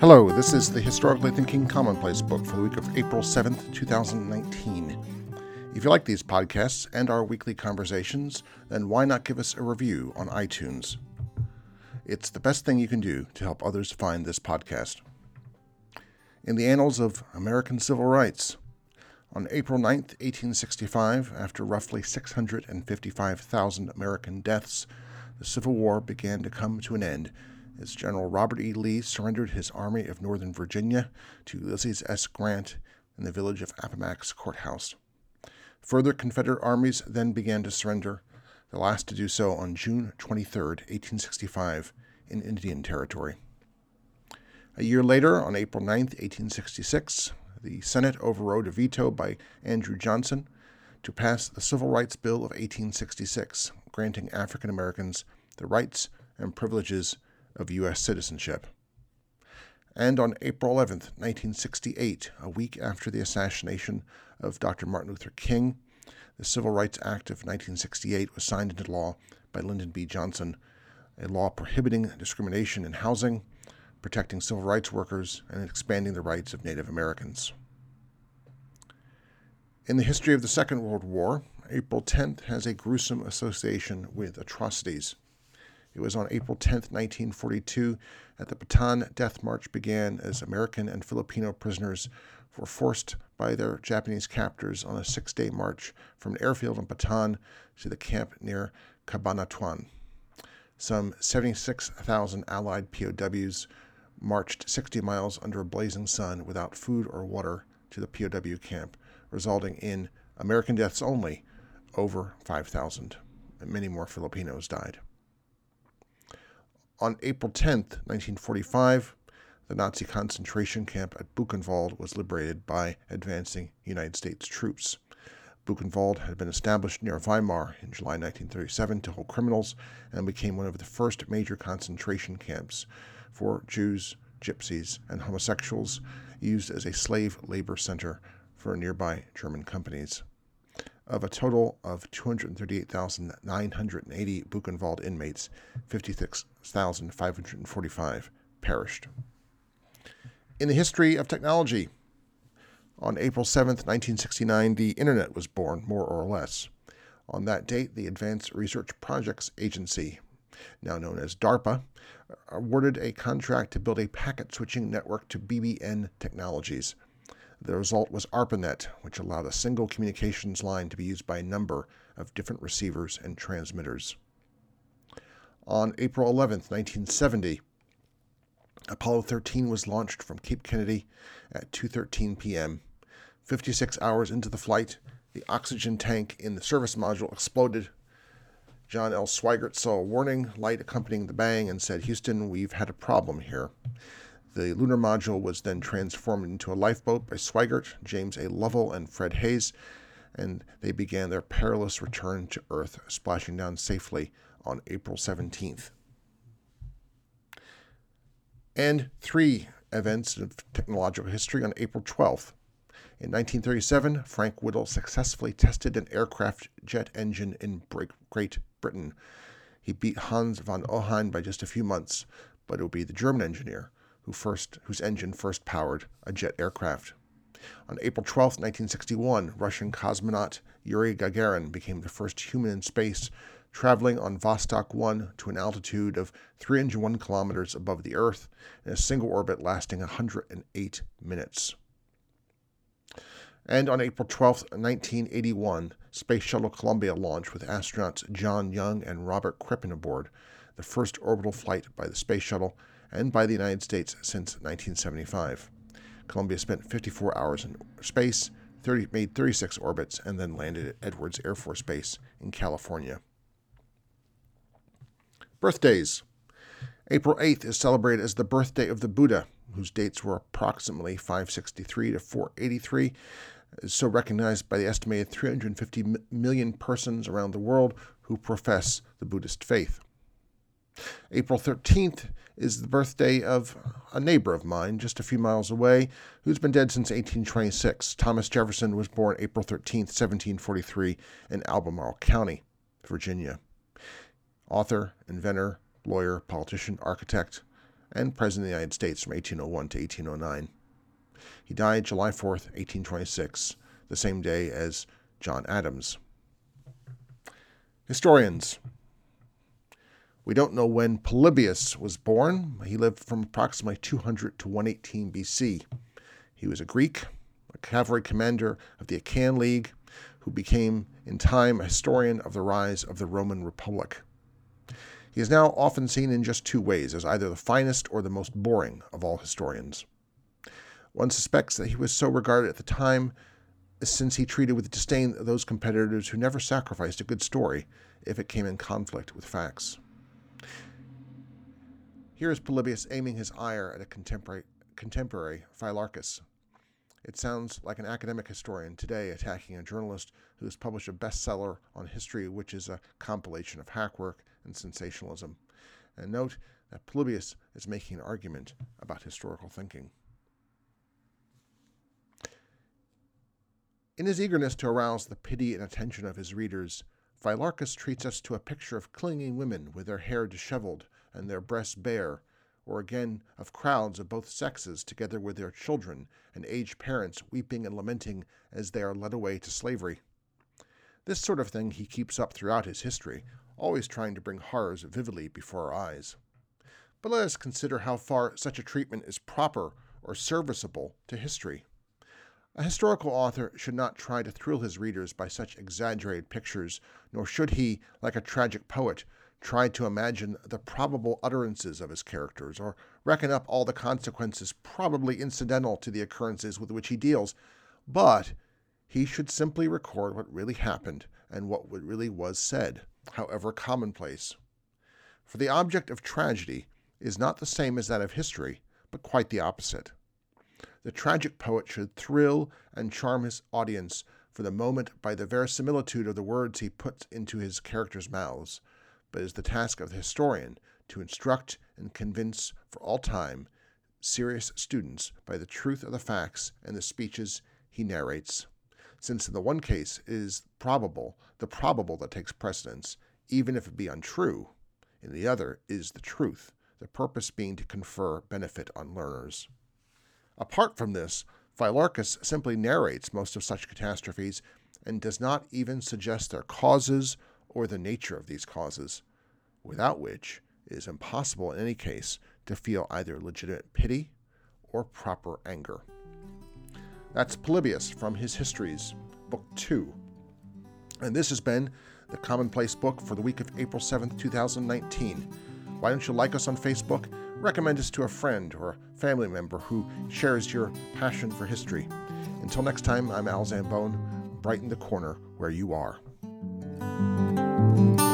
Hello, this is the Historically Thinking Commonplace book for the week of April 7th, 2019. If you like these podcasts and our weekly conversations, then why not give us a review on iTunes? It's the best thing you can do to help others find this podcast. In the annals of American civil rights, on April 9, 1865, after roughly 655,000 American deaths, the Civil War began to come to an end as General Robert E. Lee surrendered his Army of Northern Virginia to Ulysses S. Grant in the village of Appomattox Courthouse. Further Confederate armies then began to surrender, the last to do so on June 23, 1865, in Indian Territory. A year later, on April 9, 1866, the Senate overrode a veto by Andrew Johnson to pass the Civil Rights Bill of 1866, granting African Americans the rights and privileges of U.S. citizenship. And on April 11, 1968, a week after the assassination of Dr. Martin Luther King, the Civil Rights Act of 1968 was signed into law by Lyndon B. Johnson, a law prohibiting discrimination in housing, protecting civil rights workers, and expanding the rights of Native Americans. In the history of the Second World War, April 10th has a gruesome association with atrocities. It was on April 10, 1942, that the Bataan Death March began as American and Filipino prisoners were forced by their Japanese captors on a six day march from an airfield in Bataan to the camp near Cabanatuan. Some 76,000 Allied POWs marched 60 miles under a blazing sun without food or water to the POW camp, resulting in American deaths only over 5,000. Many more Filipinos died. On April 10, 1945, the Nazi concentration camp at Buchenwald was liberated by advancing United States troops. Buchenwald had been established near Weimar in July 1937 to hold criminals and became one of the first major concentration camps for Jews, gypsies, and homosexuals used as a slave labor center for nearby German companies. Of a total of 238,980 Buchenwald inmates, 56,545 perished. In the history of technology, on April 7, 1969, the Internet was born, more or less. On that date, the Advanced Research Projects Agency, now known as DARPA, awarded a contract to build a packet switching network to BBN Technologies. The result was ARPANET, which allowed a single communications line to be used by a number of different receivers and transmitters. On April 11, 1970, Apollo 13 was launched from Cape Kennedy at 2:13 p.m. 56 hours into the flight, the oxygen tank in the service module exploded. John L. Swigert saw a warning light accompanying the bang and said, "Houston, we've had a problem here." The lunar module was then transformed into a lifeboat by Swigert, James A. Lovell, and Fred Haise, and they began their perilous return to Earth, splashing down safely on April 17th. And three events of technological history on April 12th. In 1937, Frank Whittle successfully tested an aircraft jet engine in Great Britain. He beat Hans von Ohain by just a few months, but it would be the German engineer who first, whose engine first powered a jet aircraft. On April 12, 1961, Russian cosmonaut Yuri Gagarin became the first human in space, traveling on Vostok 1 to an altitude of 301 kilometers above the Earth in a single orbit lasting 108 minutes. And on April 12, 1981, Space Shuttle Columbia launched with astronauts John Young and Robert Crippen aboard, the first orbital flight by the Space Shuttle and by the United States since 1975. Columbia spent 54 hours in space, 30, made 36 orbits, and then landed at Edwards Air Force Base in California. Birthdays April 8th is celebrated as the birthday of the Buddha, whose dates were approximately 563 to 483, is so recognized by the estimated 350 million persons around the world who profess the Buddhist faith. April 13th is the birthday of a neighbor of mine just a few miles away who's been dead since 1826. Thomas Jefferson was born April 13th, 1743, in Albemarle County, Virginia. Author, inventor, lawyer, politician, architect, and President of the United States from 1801 to 1809. He died July 4th, 1826, the same day as John Adams. Historians. We don't know when Polybius was born. He lived from approximately 200 to 118 BC. He was a Greek, a cavalry commander of the Achaean League, who became in time a historian of the rise of the Roman Republic. He is now often seen in just two ways as either the finest or the most boring of all historians. One suspects that he was so regarded at the time since he treated with disdain those competitors who never sacrificed a good story if it came in conflict with facts. Here is Polybius aiming his ire at a contemporary, contemporary Phylarchus, it sounds like an academic historian today attacking a journalist who has published a bestseller on history, which is a compilation of hackwork and sensationalism. And note that Polybius is making an argument about historical thinking. In his eagerness to arouse the pity and attention of his readers, Phylarchus treats us to a picture of clinging women with their hair disheveled and their breasts bare or again of crowds of both sexes together with their children and aged parents weeping and lamenting as they are led away to slavery. This sort of thing he keeps up throughout his history, always trying to bring horrors vividly before our eyes. But let us consider how far such a treatment is proper or serviceable to history. A historical author should not try to thrill his readers by such exaggerated pictures, nor should he, like a tragic poet, tried to imagine the probable utterances of his characters, or reckon up all the consequences probably incidental to the occurrences with which he deals, but he should simply record what really happened and what really was said, however commonplace. For the object of tragedy is not the same as that of history, but quite the opposite. The tragic poet should thrill and charm his audience for the moment by the verisimilitude of the words he puts into his characters' mouths, but it is the task of the historian to instruct and convince for all time serious students by the truth of the facts and the speeches he narrates. Since in the one case it is probable, the probable that takes precedence, even if it be untrue, in the other is the truth, the purpose being to confer benefit on learners. Apart from this, Phylarchus simply narrates most of such catastrophes and does not even suggest their causes or the nature of these causes, without which it is impossible in any case to feel either legitimate pity or proper anger. That's Polybius from his Histories, Book 2. And this has been the Commonplace Book for the week of April 7th, 2019. Why don't you like us on Facebook? Recommend us to a friend or a family member who shares your passion for history. Until next time, I'm Al Zambone. Brighten the corner where you are. Thank you.